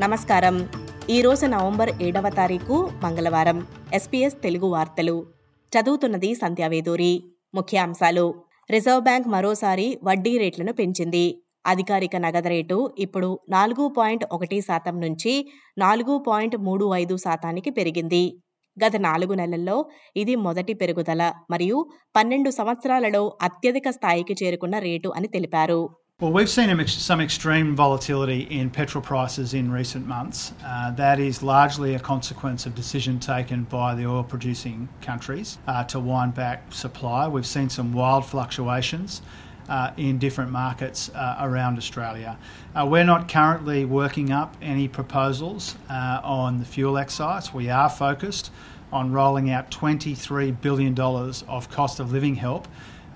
నమస్కారం. ఈరోజు నవంబర్ ఏడవ తారీఖు మంగళవారం. ఎస్పీఎస్ తెలుగు వార్తలు. చదువుతున్నది సంధ్యావేదూరి ముఖ్యాంశాలు. రిజర్వ్ బ్యాంక్ మరోసారి వడ్డీ రేట్లను పెంచింది. అధికారిక నగదు రేటు ఇప్పుడు నాలుగు పాయింట్ ఒకటి శాతం నుంచి నాలుగు పాయింట్ మూడు ఐదు శాతానికి పెరిగింది. గత నాలుగు నెలల్లో ఇది మొదటి పెరుగుదల మరియు పన్నెండు సంవత్సరాలలో అత్యధిక స్థాయికి చేరుకున్న రేటు అని తెలిపారు. Well, we've seen some extreme volatility in petrol prices in recent months. Uh, that is largely a consequence of decision taken by the oil producing countries uh, to wind back supply. We've seen some wild fluctuations. Uh, in different markets uh, around Australia. Uh, we're not currently working up any proposals uh, on the fuel excise. We are focused on rolling out $23 billion of cost of living help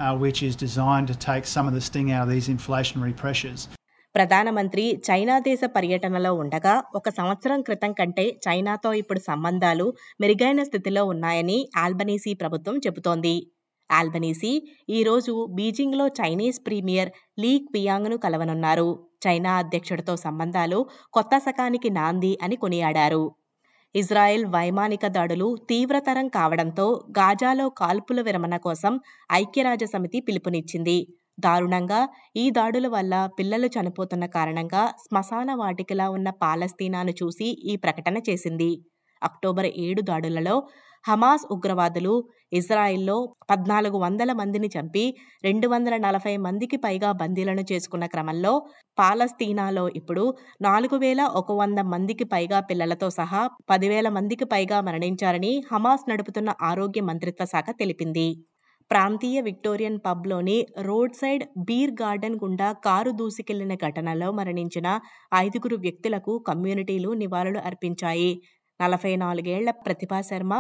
Uh, which is designed to take some of the sting out of these inflationary pressures. ప్రధానమంత్రి China దేశ పర్యటనలో ఉండగా ఒక సంవత్సరం క్రితం కంటే చైనాతో ఇప్పుడు సంబంధాలు మెరుగైన స్థితిలో ఉన్నాయని ఆల్బనీసీ ప్రభుత్వం చెబుతోంది. ఆల్బనీసీ ఈరోజు బీజింగ్లో చైనీస్ ప్రీమియర్ లీ పియాంగ్ను కలవనున్నారు. చైనా అధ్యక్షుడితో సంబంధాలు కొత్త శకానికి నాంది అని కొనియాడారు. ఇజ్రాయెల్ వైమానిక దాడులు తీవ్రతరం కావడంతో గాజాలో కాల్పుల విరమణ కోసం ఐక్యరాజ్య సమితి పిలుపునిచ్చింది. దారుణంగా ఈ దాడుల వల్ల పిల్లలు చనిపోతున్న కారణంగా శ్మశాన వాటికలా ఉన్న పాలస్తీనాను చూసి ఈ ప్రకటన చేసింది. అక్టోబర్ ఏడు దాడులలో హమాస్ ఉగ్రవాదులు ఇజ్రాయిల్లో పద్నాలుగు వందల మందిని చంపి రెండు వందల నలభై మందికి పైగా బందీలను చేసుకున్న క్రమంలో పాలస్తీనాలో ఇప్పుడు నాలుగు వేల ఒక వంద మందికి పైగా పిల్లలతో సహా పదివేల మందికి పైగా మరణించారని హమాస్ నడుపుతున్న ఆరోగ్య మంత్రిత్వ శాఖ తెలిపింది. ప్రాంతీయ విక్టోరియన్ పబ్లోని రోడ్ సైడ్ బీర్ గార్డెన్ గుండా కారు దూసుకెళ్ళిన ఘటనలో మరణించిన ఐదుగురు వ్యక్తులకు కమ్యూనిటీలు నివాళులు అర్పించాయి. నలభై నాలుగేళ్ళ ప్రతిభా శర్మ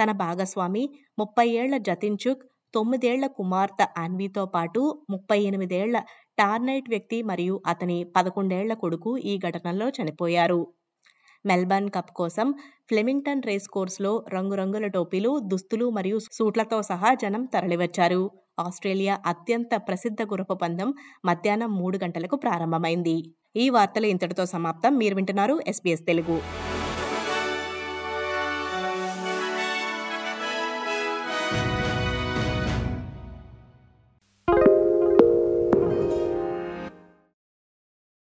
తన భాగస్వామి ముప్పై ఏళ్ళ జతిన్చుక్ తొమ్మిదేళ్ళ కుమార్తె అన్వితో పాటు ముప్పై ఎనిమిదేళ్ళ టార్నైట్ వ్యక్తి మరియు అతని పదకొండేళ్ళ కొడుకు ఈ ఘటనలో చనిపోయారు. మెల్బర్న్ కప్ కోసం ఫ్లెమింగ్టన్ రేస్ కోర్సులో రంగురంగుల టోపీలు దుస్తులు మరియు సూట్లతో సహా జనం తరలివచ్చారు. ఆస్ట్రేలియా అత్యంత ప్రసిద్ధ గురప పందెం మధ్యాహ్నం మూడు గంటలకు ప్రారంభమైంది. ఈ వార్తలు ఇంతటితో సమాప్తం. మీరు వింటున్నారు ఎస్బీఎస్ తెలుగు.